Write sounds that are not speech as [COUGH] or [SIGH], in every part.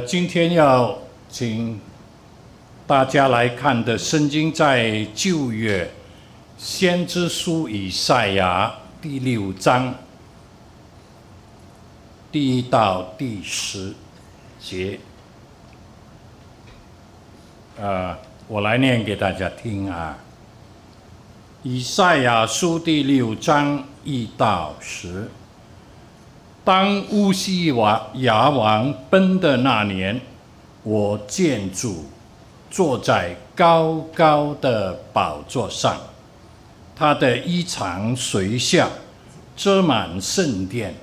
今天要请大家来看的圣经在旧约先知书以赛亚第六章第一到第十节。呃，我来念给大家听啊。以赛亚书第六章一到十。当乌西雅王崩的那年，我见主坐在高高的宝座上，他的衣裳垂下，遮满圣殿，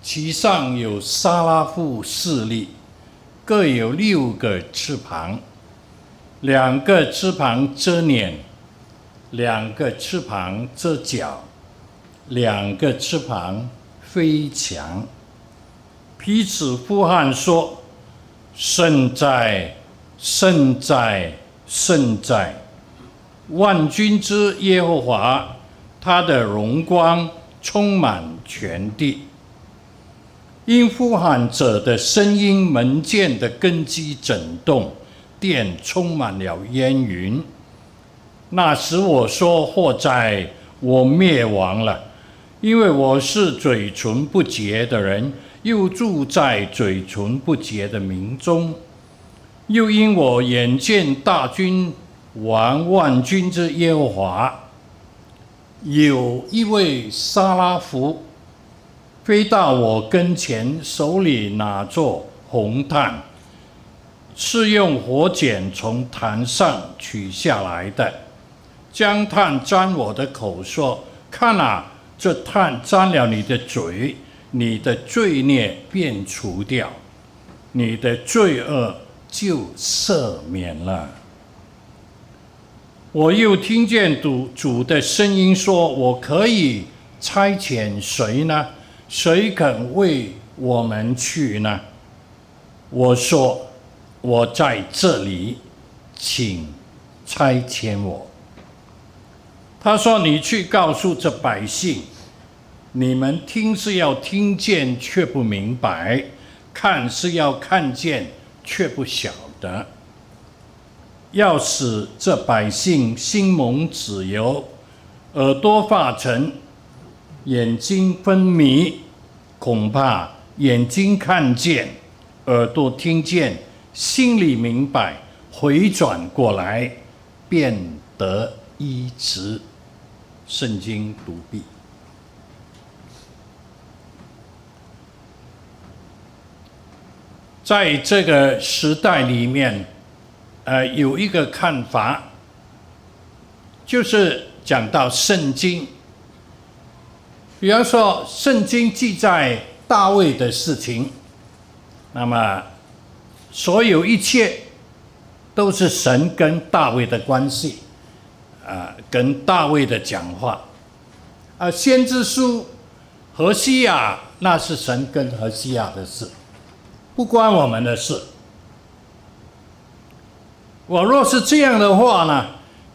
其上有沙拉弗侍立，各有六个翅膀，两个翅膀遮脸，两个翅膀遮脚，两个翅膀。飞翔，彼此呼喊说：“圣哉，圣哉，圣哉！万军之耶和华，他的荣光充满全地。因呼喊者的声音，门键的根基震动，殿充满了烟云。那时我说：祸哉，我灭亡了。”因为我是嘴唇不洁的人，又住在嘴唇不洁的民中，又因我眼见大军王万军之耶和华，有一位沙拉弗飞到我跟前，手里拿着红炭，是用火剪从坛上取下来的，将炭沾我的口，说：“看啊！”这炭沾了你的嘴，你的罪孽便除掉，你的罪恶就赦免了。我又听见主主的声音说：“我可以差遣谁呢？谁肯为我们去呢？”我说：“我在这里，请差遣我。”他说：“你去告诉这百姓，你们听是要听见，却不明白；看是要看见，却不晓得。要使这百姓心蒙脂油，耳朵发沉，眼睛昏迷，恐怕眼睛看见，耳朵听见，心里明白，回转过来，变得医治。圣经读毕。在这个时代里面，呃，有一个看法，就是讲到圣经，比方说圣经记载大卫的事情，那么所有一切都是神跟大卫的关系。啊，跟大卫的讲话，啊，先知书何西亚，那是神跟何西亚的事，不关我们的事。我若是这样的话呢，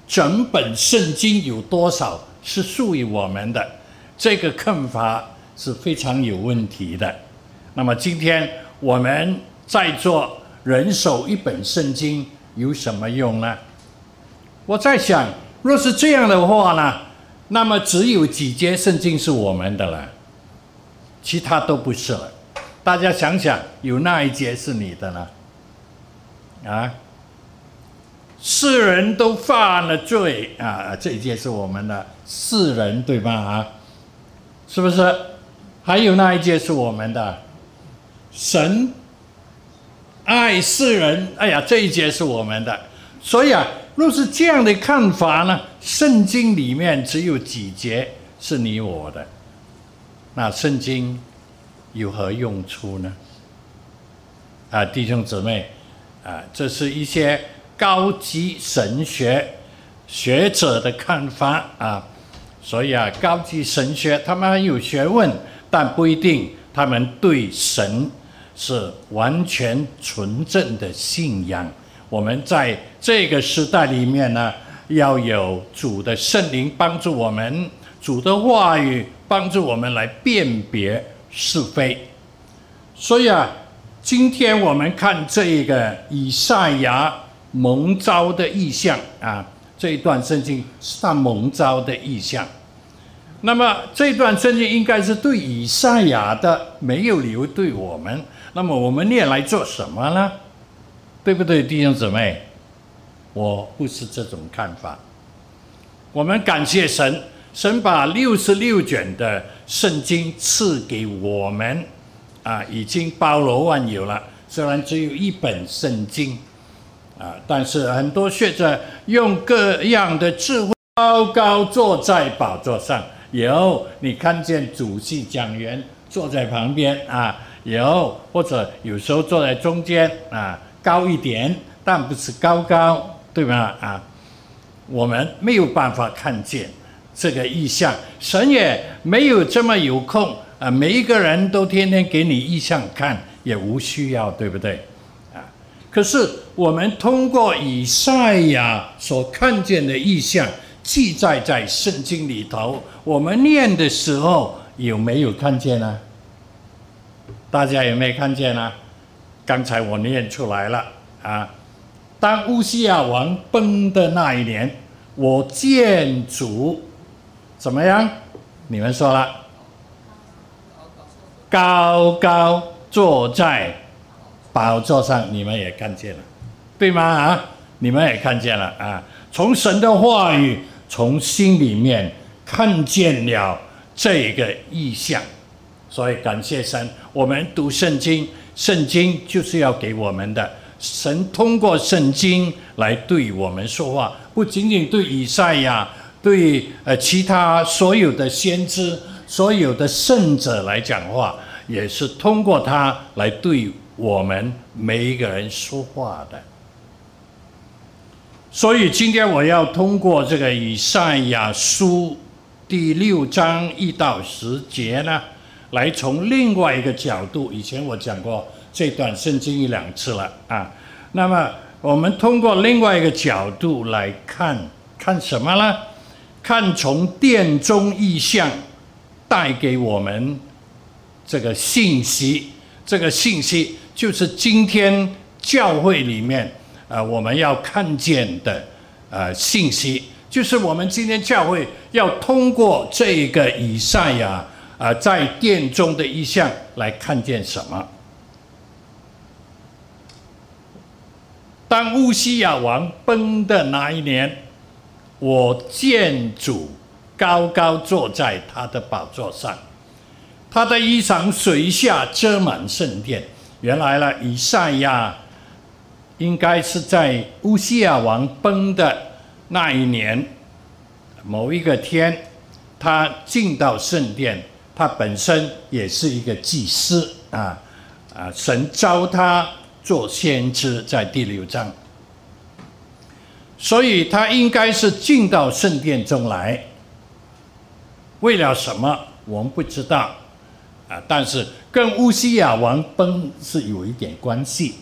整本圣经有多少是属于我们的？这个看法是非常有问题的。那么今天我们在座人手一本圣经有什么用呢？我在想。若是这样的话呢，那么只有几节圣经是我们的了，其他都不是了。大家想想，有哪一节是你的呢？啊，世人都犯了罪啊，这一节是我们的，世人对吧？啊，是不是？还有哪一节是我们的？神爱世人，哎呀，这一节是我们的。所以啊。若是这样的看法呢，圣经里面只有几节是你我的，那圣经有何用处呢？啊，弟兄姊妹，啊，这是一些高级神学学者的看法啊。所以啊，高级神学他们很有学问，但不一定他们对神是完全纯正的信仰。我们在这个时代里面呢，要有主的圣灵帮助我们，主的话语帮助我们来辨别是非。所以啊，今天我们看这个以赛亚蒙召的意象啊，这一段圣经是他蒙召的意象。那么这段圣经应该是对以赛亚的，没有理由对我们。那么我们念来做什么呢？对不对，弟兄姊妹？我不是这种看法。我们感谢神，神把六十六卷的圣经赐给我们，啊，已经包罗万有了。虽然只有一本圣经，啊，但是很多学者用各样的智慧，高高坐在宝座上。有你看见主席讲员坐在旁边啊，有或者有时候坐在中间啊，高一点，但不是高高，对吧？啊，我们没有办法看见这个异象，神也没有这么有空啊，每一个人都天天给你异象看，也无需要，对不对？啊，可是我们通过以赛亚所看见的异象。记载在圣经里头，我们念的时候有没有看见呢？大家有没有看见呢？刚才我念出来了啊！当乌西亚王崩的那一年，我见主怎么样？你们说了，高高坐在宝座上，你们也看见了，对吗？啊，你们也看见了啊！从神的话语。从心里面看见了这个意象，所以感谢神。我们读圣经，圣经就是要给我们的。神通过圣经来对我们说话，不仅仅对以赛亚，对呃其他所有的先知、所有的圣者来讲话，也是通过他来对我们每一个人说话的。所以今天我要通过这个以赛亚书第六章一到十节呢，来从另外一个角度，以前我讲过这段圣经一两次了啊。那么我们通过另外一个角度来看，看什么呢？看从殿中意象带给我们这个信息，这个信息就是今天教会里面。呃，我们要看见的呃信息，就是我们今天教会要通过这个以赛亚啊、在殿中的异象来看见什么？当乌西亚王崩的那一年，我见主高高坐在他的宝座上，他的衣裳水下遮满圣殿。原来呢，以赛亚。应该是在乌西亚王崩的那一年某一个天，他进到圣殿，他本身也是一个祭司啊啊！神召他做先知，在第六章，所以他应该是进到圣殿中来，为了什么我们不知道啊，但是跟乌西亚王崩是有一点关系。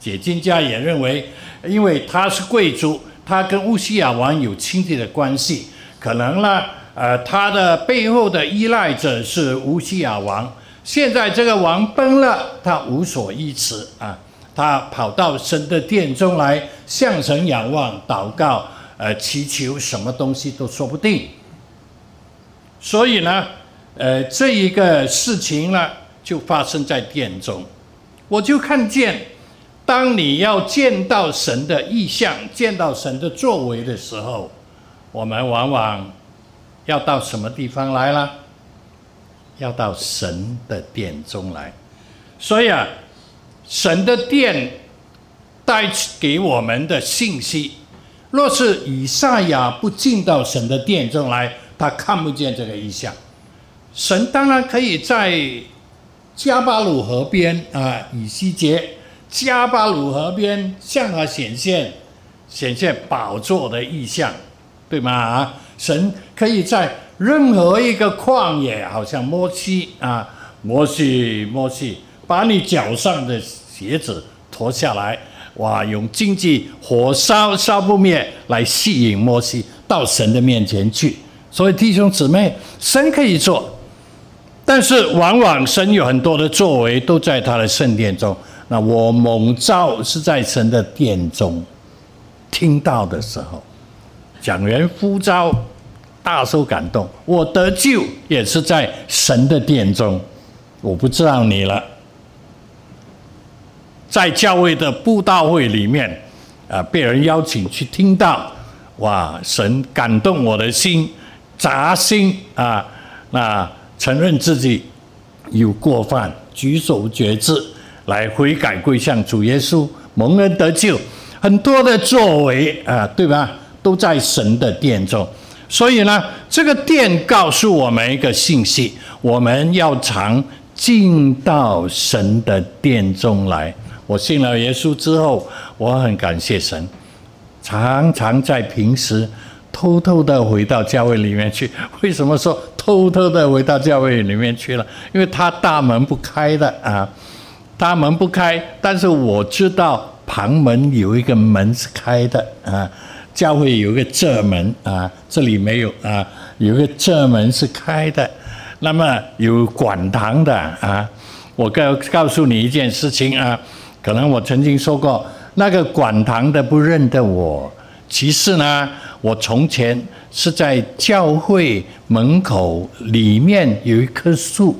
解经家也认为，因为他是贵族，他跟乌西亚王有亲戚的关系，可能呢，呃，他的背后的依赖者是乌西亚王。现在这个王崩了，他无所依持啊，他跑到神的殿中来，向神仰望、祷告，呃，祈求什么东西都说不定。所以呢，呃，这一个事情呢，就发生在殿中，我就看见。当你要见到神的异象，见到神的作为的时候，我们往往要到什么地方来了？要到神的殿中来。所以啊，神的殿带给我们的信息，若是以赛亚不进到神的殿中来，他看不见这个意象。神当然可以在加巴鲁河边啊，以西结。加巴鲁河边向他显现，显现宝座的意象，对吗？啊，神可以在任何一个旷野，好像摩西啊，摩西，摩西，把你脚上的鞋子脱下来，哇，用荆棘火烧烧不灭，来吸引摩西到神的面前去。所以弟兄姊妹，神可以做，但是往往神有很多的作为都在他的圣殿中。那我蒙召是在神的殿中听到的时候，讲人呼召，大受感动。我得救也是在神的殿中。我不知道你了，在教会的布道会里面，啊，被人邀请去听到，哇，神感动我的心，扎心啊，那承认自己有过犯，举手决志来悔改归向主耶稣，蒙恩得救，很多的作为啊，对吧？都在神的殿中。所以呢，这个殿告诉我们一个信息：我们要常。进到神的殿中来。我信了耶稣之后，我很感谢神，常常在平时偷偷的回到教会里面去。为什么说偷偷的回到教会里面去了？因为他大门不开的啊，大门不开。但是我知道旁门有一个门是开的啊，教会有一个正门啊，这里没有啊，有个正门是开的。那么有管堂的啊，我告告诉你一件事情啊，可能我曾经说过，那个管堂的不认得我。其实呢，我从前是在教会门口里面有一棵树，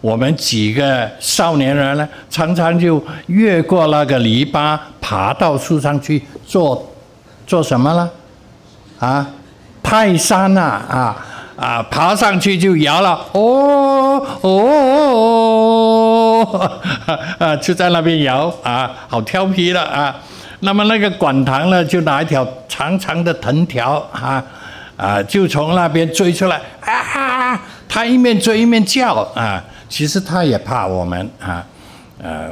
我们几个少年人呢，常常就越过那个篱笆，爬到树上去做做什么了？啊，泰山啊啊！啊，爬上去就摇了，哦哦，啊，就在那边摇啊，好调皮了啊。那么那个管堂呢，就拿一条长长的藤条啊，啊，就从那边追出来啊，他一面追一面叫啊。其实他也怕我们啊，呃，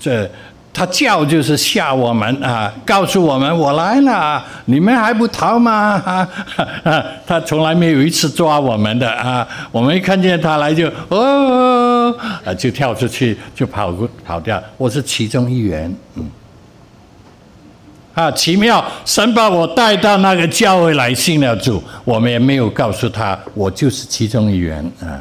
这。他叫就是吓我们啊，告诉我们我来了，你们还不逃吗？啊，[LAUGHS] 他从来没有一次抓我们的啊，我们一看见他来就哦，啊，就跳出去就跑跑掉。我是其中一员，嗯，啊，奇妙，神把我带到那个教会来信了主，我们也没有告诉他我就是其中一员啊。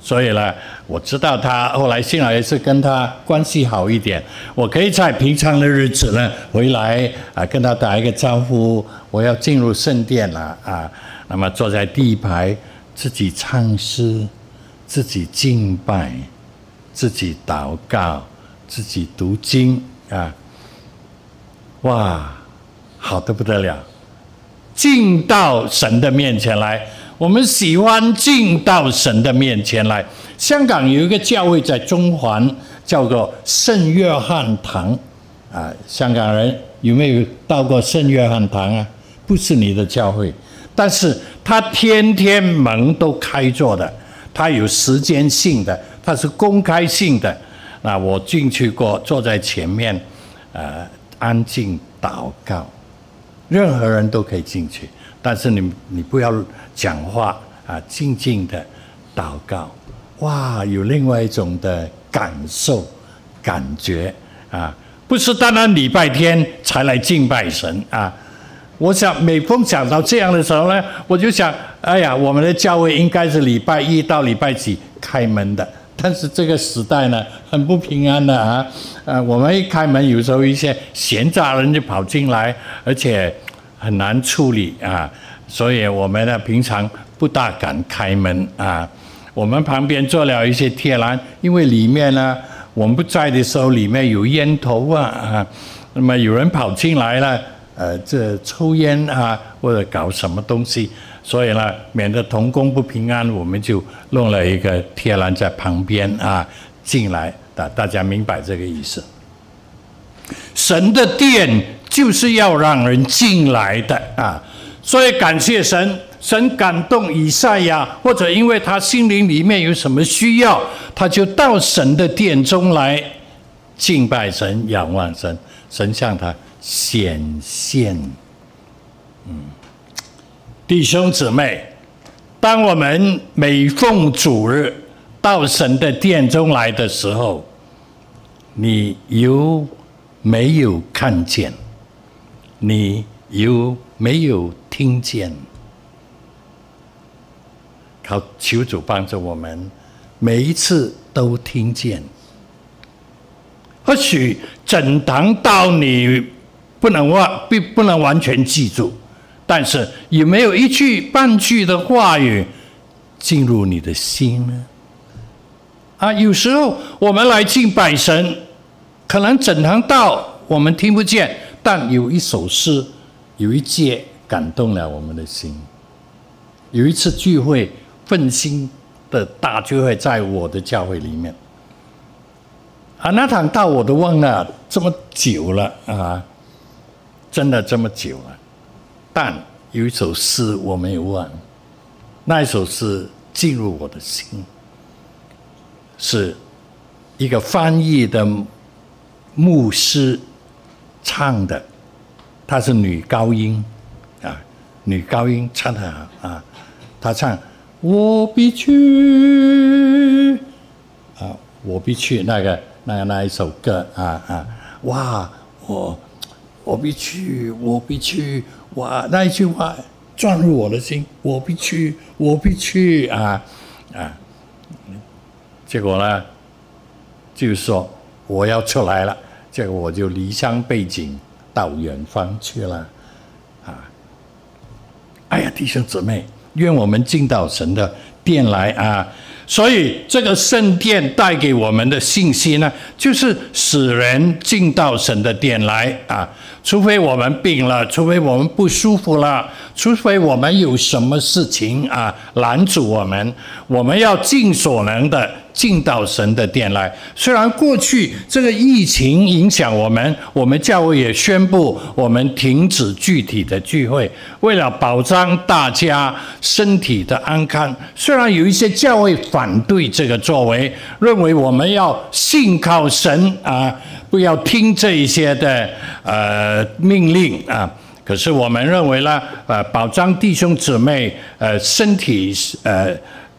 所以呢，我知道他后来幸好也是跟他关系好一点。我可以在平常的日子呢回来啊，跟他打一个招呼。我要进入圣殿了啊，那么坐在第一排，自己唱诗，自己敬拜，自己祷告，自己读经啊，哇，好的不得了！进到神的面前来。我们喜欢进到神的面前来。香港有一个教会在中环，叫做圣约翰堂。啊，香港人有没有到过圣约翰堂啊？不是你的教会，但是他天天门都开着的，他有时间性的，他是公开性的。那我进去过，坐在前面，呃，安静祷告，任何人都可以进去。但是你你不要讲话啊，静静的祷告，哇，有另外一种的感受、感觉啊，不是单单礼拜天才来敬拜神啊。我想每逢讲到这样的时候呢，我就想，哎呀，我们的教会应该是礼拜一到礼拜几开门的。但是这个时代呢，很不平安的啊，呃，我们一开门，有时候一些闲杂人就跑进来，而且。很难处理啊，所以我们呢平常不大敢开门啊。我们旁边做了一些铁栏，因为里面呢我们不在的时候，里面有烟头啊啊。那么有人跑进来了，呃，这抽烟啊或者搞什么东西，所以呢免得童工不平安，我们就弄了一个铁栏在旁边啊进来。大大家明白这个意思？神的殿。就是要让人进来的啊，所以感谢神，神感动以赛亚，或者因为他心灵里面有什么需要，他就到神的殿中来敬拜神、仰望神，神向他显现。嗯，弟兄姊妹，当我们每逢主日到神的殿中来的时候，你有没有看见？你有没有听见？靠求主帮助我们，每一次都听见，或许整堂道你不能忘，不不能完全记住，但是有没有一句半句的话语进入你的心呢？啊，有时候我们来敬拜神，可能整堂道我们听不见，但有一首诗，有一节感动了我们的心。有一次聚会，奋兴的大聚会，在我的教会里面。啊，那场道我都忘了这么久了啊，真的这么久了。但有一首诗我没有忘，那一首诗进入我的心，是一个翻译的牧师唱的，她是女高音啊，女高音唱得好啊。她唱：“我必去啊，我必去那个那个那一首歌啊啊！哇，我我必去，我必去哇！那一句话钻入我的心，我必去，我必去啊啊！结果呢，就是说我要出来了，这个我就离乡背井到远方去了啊！哎呀，弟兄姊妹。”愿我们进到神的殿来啊！所以这个圣殿带给我们的信息呢，就是使人进到神的殿来啊。除非我们病了，除非我们不舒服了，除非我们有什么事情啊拦阻我们，我们要尽所能的。进到神的殿来。虽然过去这个疫情影响我们，我们教会也宣布我们停止具体的聚会，为了保障大家身体的安康。虽然有一些教会反对这个作为，认为我们要信靠神啊，不要听这一些的呃命令啊。可是我们认为呢，呃，保障弟兄姊妹呃身体呃。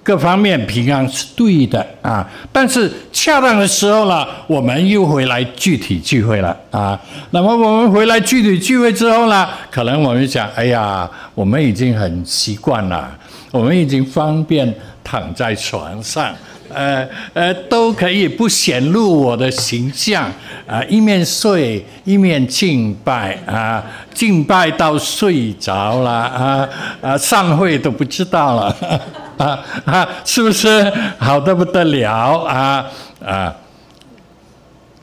各方面平安是对的啊，但是恰当的时候了，我们又回来具体聚会了啊。那么我们回来具体聚会之后呢，可能我们想，哎呀，我们已经很习惯了，我们已经方便躺在床上。呃呃，都可以不显露我的形象啊，一面睡一面敬拜啊，敬拜到睡着了啊啊，散会都不知道了 [LAUGHS] 啊啊，是不是好的不得了啊啊？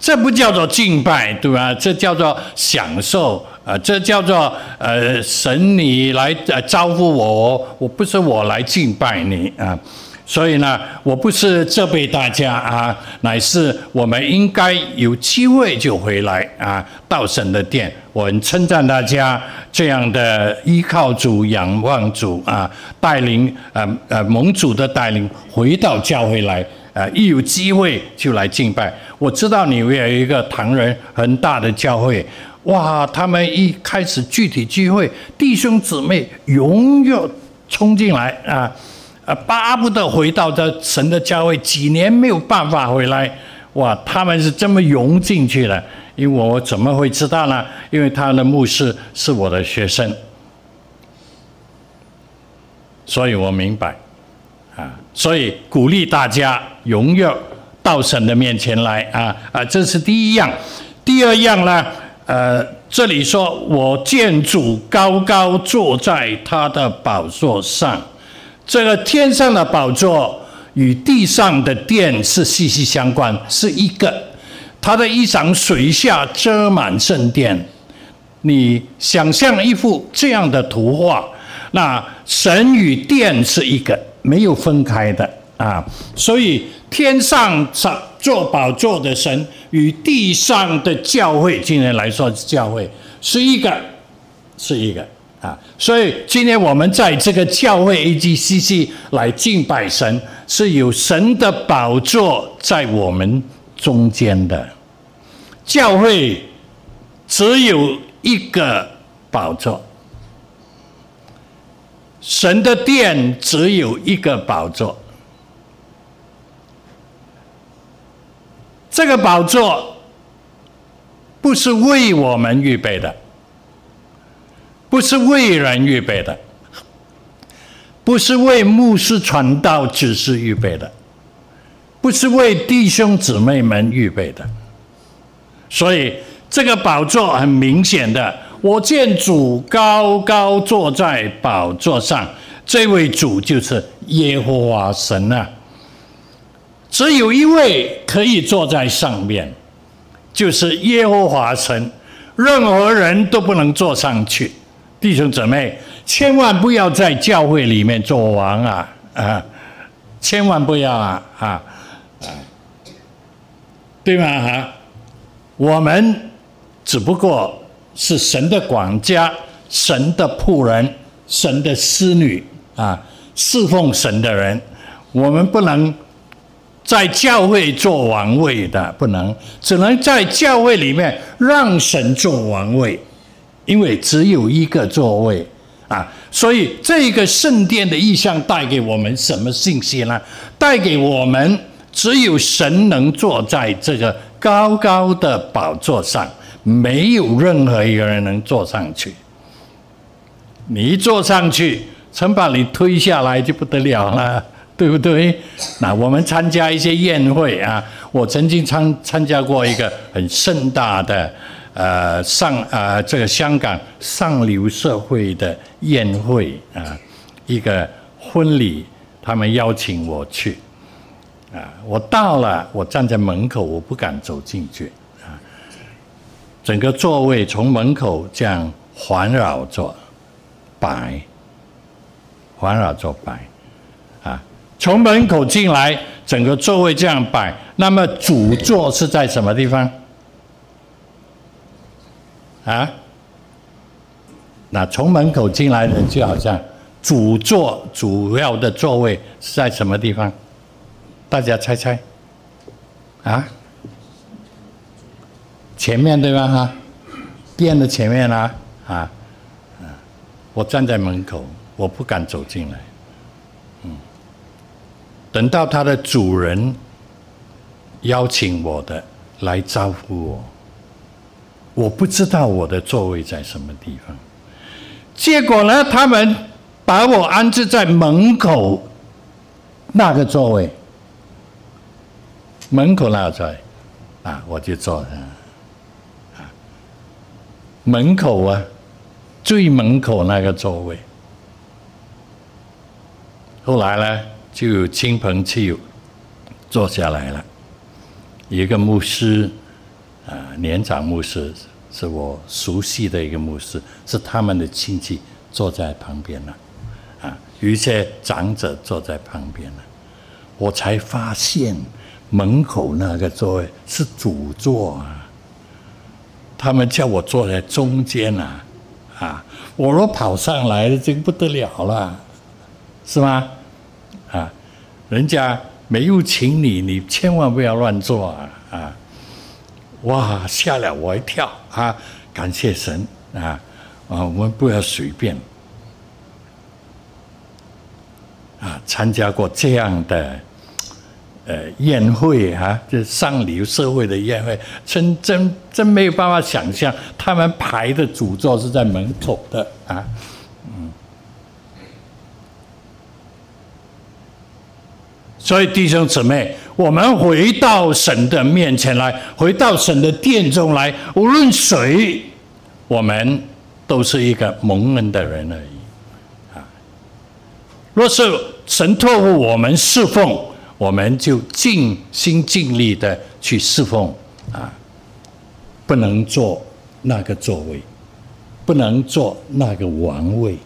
这不叫做敬拜，对吧？这叫做享受啊，这叫做呃，神你来呃招呼我，我不是我来敬拜你啊。所以呢，我不是责备大家啊，乃是我们应该有机会就回来啊，到神的殿。我很称赞大家这样的依靠主、仰望主啊，带领呃呃盟主的带领回到教会来啊，一有机会就来敬拜。我知道你们有一个唐人很大的教会，哇，他们一开始具体聚会，弟兄姊妹踊跃冲进来啊。啊，巴不得回到这神的教会，几年没有办法回来，哇！他们是这么涌进去的，因为我怎么会知道呢？因为他的牧师是我的学生，所以我明白，啊，所以鼓励大家踊跃到神的面前来啊啊！这是第一样，第二样呢？呃，这里说我见主高高坐在他的宝座上。这个天上的宝座与地上的殿是息息相关，是一个。他的衣裳水下遮满圣殿，你想象一幅这样的图画，那神与殿是一个，没有分开的啊。所以天上坐宝座的神与地上的教会，今天来说教会是一个，是一个。啊，所以今天我们在这个教会 AGCC 来敬拜神，是有神的宝座在我们中间的。教会只有一个宝座，神的殿只有一个宝座。这个宝座不是为我们预备的。不是为人预备的，不是为牧师传道只是预备的，不是为弟兄姊妹们预备的，所以这个宝座很明显的，我见主高高坐在宝座上，这位主就是耶和华神啊。只有一位可以坐在上面，就是耶和华神，任何人都不能坐上去。弟兄姊妹，千万不要在教会里面做王啊！啊，千万不要啊！啊啊，对吗？哈，我们只不过是神的管家、神的仆人、神的侍女啊，侍奉神的人，我们不能。在教会做王位的不能，只能在教会里面让神做王位，因为只有一个座位啊。所以这个圣殿的意象带给我们什么信息呢？带给我们只有神能坐在这个高高的宝座上，没有任何一个人能坐上去。你一坐上去，城把你推下来就不得了了。对不对？那我们参加一些宴会啊，我曾经参参加过一个很盛大的，呃上呃这个香港上流社会的宴会啊，一个婚礼，他们邀请我去，啊，我到了，我站在门口，我不敢走进去啊，整个座位从门口这样环绕着摆，环绕着摆。啊从门口进来，整个座位这样摆，那么主座是在什么地方？啊？那从门口进来的就好像主座主要的座位是在什么地方？大家猜猜？啊？前面对吧？哈？殿的前面啊？啊？我站在门口，我不敢走进来。嗯等到他的主人邀请我的来招呼我，我不知道我的座位在什么地方。结果呢，他们把我安置在门口那个座位，门口那个座位啊，我就坐了啊，门口啊，最门口那个座位。后来呢？就有亲朋戚友坐下来了，一个牧师，啊，年长牧师是我熟悉的一个牧师，是他们的亲戚坐在旁边了，啊，有一些长者坐在旁边了，我才发现门口那个座位是主座啊，他们叫我坐在中间啊，啊，我若跑上来了，这个不得了了，是吗？啊，人家没有请你，你千万不要乱坐啊！啊，哇，吓了我一跳啊！感谢神啊！啊，我们不要随便啊，参加过这样的呃宴会啊，这上流社会的宴会，真真真没有办法想象，他们排的主座是在门口的啊。嗯所以弟兄姊妹，我们回到神的面前来，回到神的殿中来，无论谁，我们都是一个蒙恩的人而已。啊，若是神托付我们侍奉，我们就尽心尽力的去侍奉。啊，不能坐那个座位，不能坐那个王位，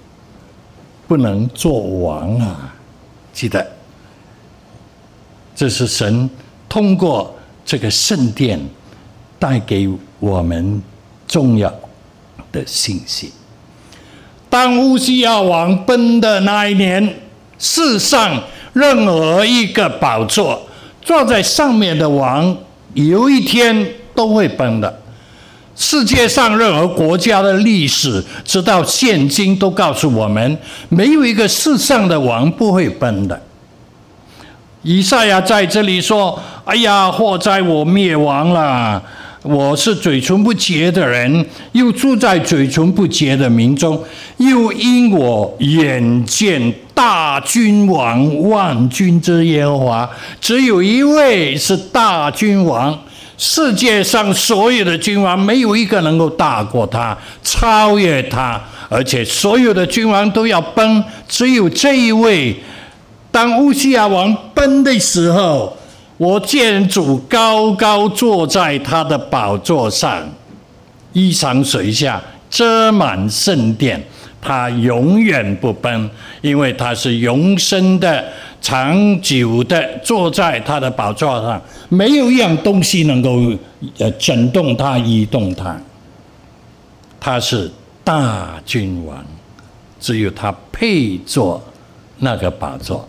不能做王啊！记得。这是神通过这个圣殿带给我们重要的信息。当乌西亚王崩的那一年，世上任何一个宝座坐在上面的王，有一天都会崩的。世界上任何国家的历史，直到现今都告诉我们，没有一个世上的王不会崩的。以赛亚在这里说：“哎呀，祸灾我灭亡了！我是嘴唇不洁的人，又住在嘴唇不洁的民中，又因我眼见大君王万军之耶和华，只有一位是大君王，世界上所有的君王没有一个能够大过他、超越他，而且所有的君王都要崩，只有这一位。当乌西亚王崩的时候，我见主高高坐在他的宝座上，衣裳垂下，遮满圣殿。他永远不崩，因为他是永生的。长久的坐在他的宝座上，没有一样东西能够呃震动他、移动他。他是大君王，只有他配坐那个宝座。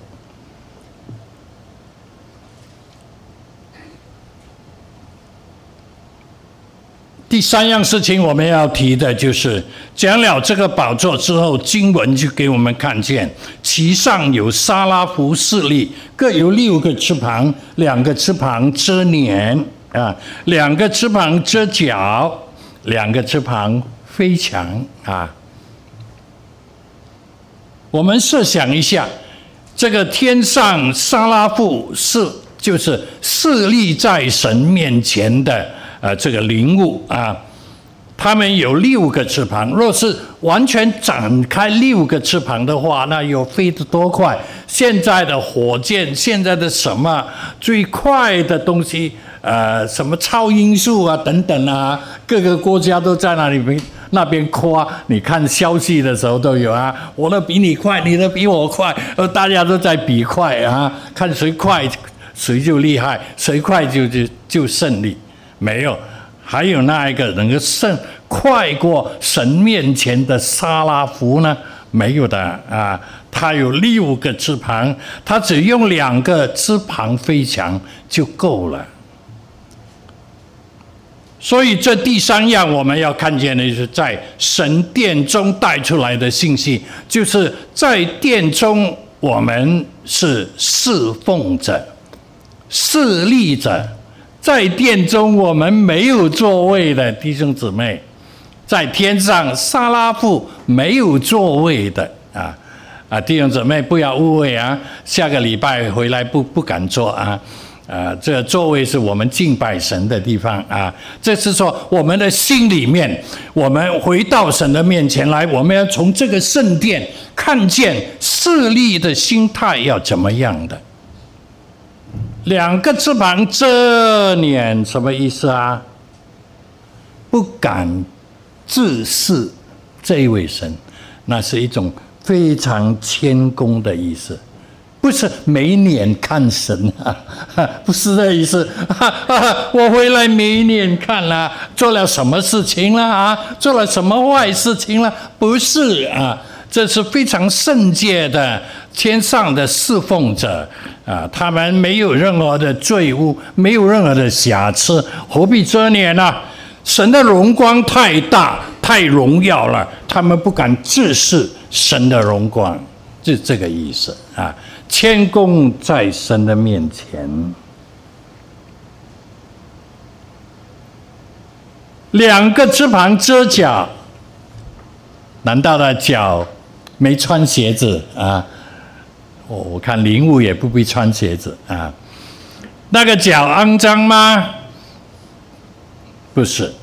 第三样事情我们要提的就是，讲了这个宝座之后，经文就给我们看见，其上有沙拉弗四立，各有六个翅膀，两个翅膀遮脸啊，两个翅膀遮脚，两个翅膀飞翔啊。我们设想一下，这个天上沙拉弗是就是侍立在神面前的。呃，这个灵物啊，他们有六个翅膀。若是完全展开六个翅膀的话，那又飞得多快？现在的火箭，现在的什么最快的东西？呃，什么超音速啊，等等啊，各个国家都在那里边那边夸。你看消息的时候都有啊，我的比你快，你的比我快，呃，大家都在比快啊，看谁快谁就厉害，谁快就就就胜利。没有，还有那一个能够胜快过神面前的沙拉弗呢？没有的啊，他有六个翅膀，他只用两个翅膀飞翔就够了。所以这第三样我们要看见的就是在神殿中带出来的信息，就是在殿中我们是侍奉者、侍立者。在殿中，我们没有座位的弟兄姊妹，在天上，撒拉布没有座位的啊啊！弟兄姊妹不要误会啊，下个礼拜回来不不敢坐啊啊！这座位是我们敬拜神的地方啊。这是说我们的心里面，我们回到神的面前来，我们要从这个圣殿看见侍立的心态要怎么样的。两个翅膀遮脸，什么意思啊？不敢直视这一位神，那是一种非常谦恭的意思，不是没脸看神啊，[LAUGHS] 不是这意思。[LAUGHS] 我回来没脸看了，做了什么事情了啊？做了什么坏事情了？不是啊，这是非常圣洁的。天上的侍奉者啊，他们没有任何的罪污，没有任何的瑕疵，何必遮脸呢？神的荣光太大，太荣耀了，他们不敢直视神的荣光，就这个意思啊。谦恭在神的面前，两个翅膀遮脚，难道那脚没穿鞋子啊？我我看灵物也不必穿鞋子啊，那个脚肮脏吗？不是，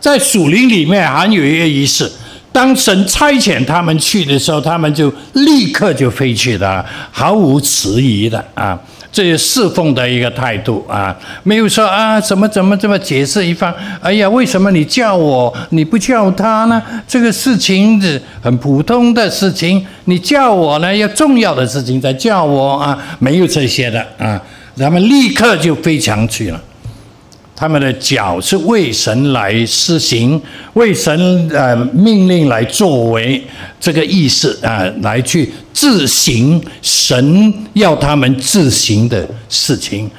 在属灵里面还有一个仪式，当神差遣他们去的时候，他们就立刻就飞去了，毫无迟疑的啊。这些侍奉的一个态度啊，没有说啊，怎么怎么这么解释一番？哎呀，为什么你叫我，你不叫他呢？这个事情是很普通的事情，你叫我呢，要重要的事情再叫我啊，没有这些的啊，咱们立刻就飞墙去了。他们的脚是为神来施行，为神呃命令来作为这个意思啊，来去自行神要他们自行的事情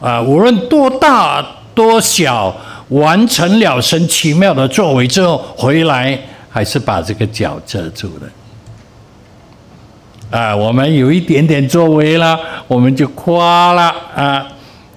啊，无论多大多小，完成了神奇妙的作为之后回来，还是把这个脚遮住了啊。我们有一点点作为了，我们就夸了啊。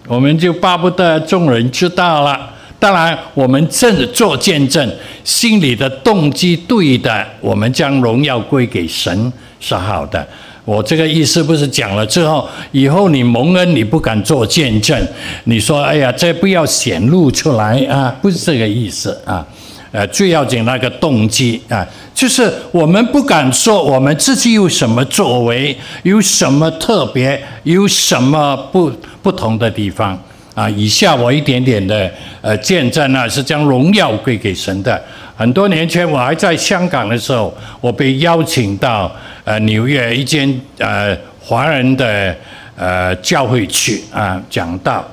我们就巴不得众人知道了。当然，我们正做见证，心里的动机对的，我们将荣耀归给神是好的。我这个意思不是讲了之后，以后你蒙恩你不敢做见证，你说哎呀，这不要显露出来啊，不是这个意思啊。呃，最要紧那个动机啊，就是我们不敢说我们自己有什么作为，有什么特别，有什么不不同的地方啊。以下我一点点的呃见证呢，是将荣耀归给神的。很多年前我还在香港的时候，我被邀请到呃纽约一间呃华人的呃教会去啊讲道。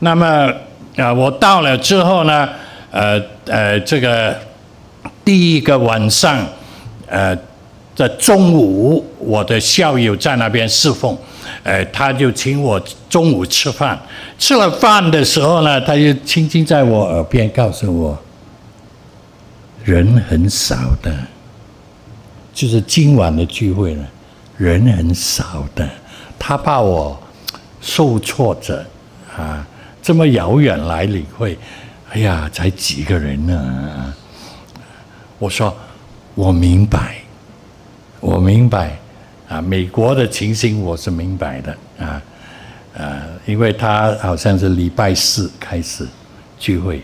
那么啊、我到了之后呢，呃呃，这个第一个晚上，呃，在中午，我的校友在那边侍奉，呃，他就请我中午吃饭。吃了饭的时候呢，他就轻轻在我耳边告诉我，人很少的，就是今晚的聚会呢，人很少的。他怕我受挫折啊，这么遥远来领会。哎呀，才几个人呢？我说，我明白，明白啊，美国的情形我是明白的啊，啊，因为他好像是礼拜四开始聚会，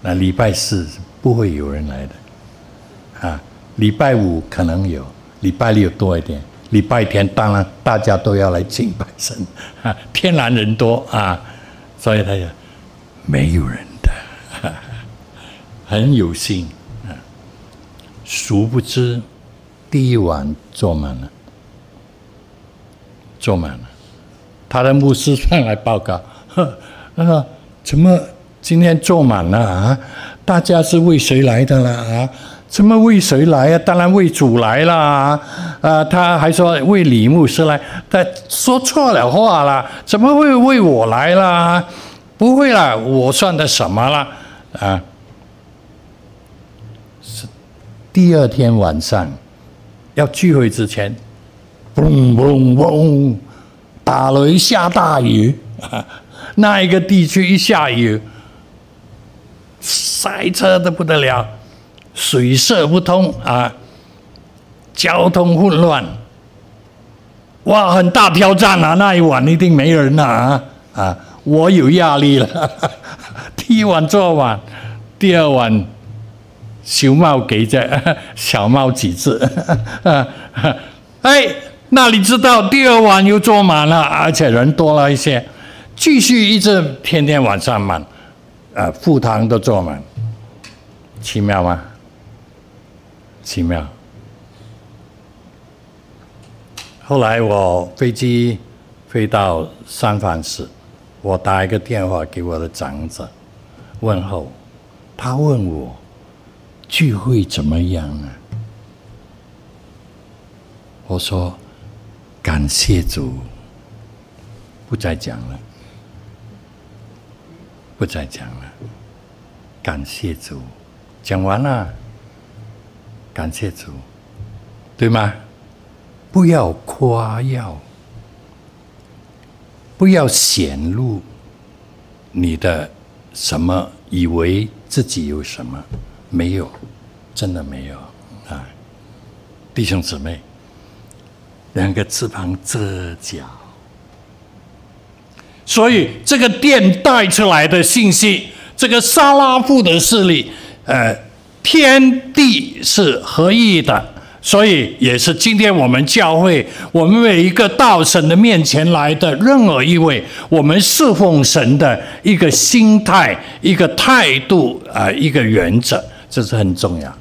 那礼拜四不会有人来的，啊，礼拜五可能有，礼拜六多一点，礼拜天当然大家都要来敬拜神，啊，[LAUGHS] 天然人多啊，所以他就没有人的。[LAUGHS] 很有幸啊！殊不知，第一晚坐满了，坐满了。他的牧师上来报告，[LAUGHS] 呵，那个怎么今天坐满了啊？大家是为谁来的了啊？怎么为谁来啊？当然为主来了啊！啊，他还说为李牧师来，他说错了话了，怎么会为我来了？不会啦，我算的什么了啊？是第二天晚上要聚会之前，嗡嗡嗡，打雷下大雨，[LAUGHS] 那一个地区一下雨，塞车的不得了，水泄不通啊，交通混乱，哇，很大挑战啊！那一晚一定没人了啊啊！我有压力了，[LAUGHS] 第一晚做完，第二晚。小猫给着，[LAUGHS] 小猫几只，[LAUGHS] 哎，那你知道第二晚又坐满了，而且人多了一些，继续一直天天晚上满，啊，副堂都坐满，奇妙吗？奇妙。后来我飞机飞到三藩市，我打一个电话给我的长者问候，他问我。聚会怎么样啊？我说感谢主，不再讲了，不再讲了。感谢主，讲完了。感谢主，对吗？不要夸耀，不要显露你的什么，以为自己有什么。没有，真的没有啊！弟兄姊妹，两个翅膀遮脚，所以这个殿带出来的信息，这个撒拉弗的势力，呃，天地是合一的，所以也是今天我们教会，我们每一个到神的面前来的任何一位，我们侍奉神的一个心态、一个态度啊、呃，一个原则。这是很重要，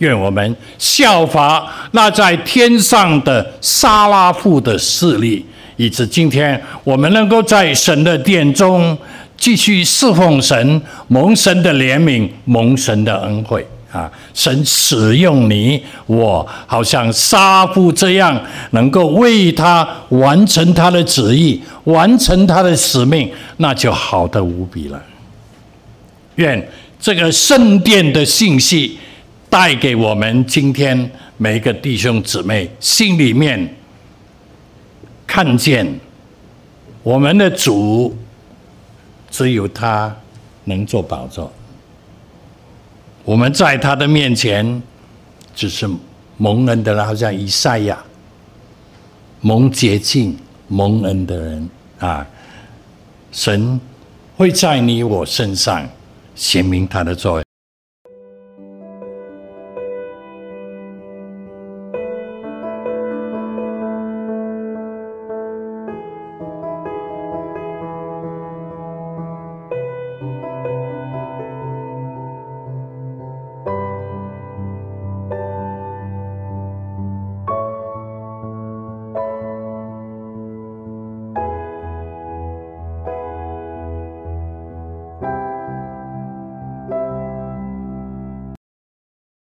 愿我们效法那在天上的沙拉弗的势力，以致今天我们能够在神的殿中继续侍奉神，蒙神的怜悯，蒙神的恩惠啊！神使用你我，好像撒拉弗这样，能够为他完成他的旨意，完成他的使命，那就好的无比了。愿。这个圣殿的信息带给我们今天每一个弟兄姊妹心里面看见，我们的主只有他能做宝座，我们在他的面前只是蒙恩的人，好像以赛亚，蒙洁净、蒙恩的人啊，神会在你我身上显明他的作为。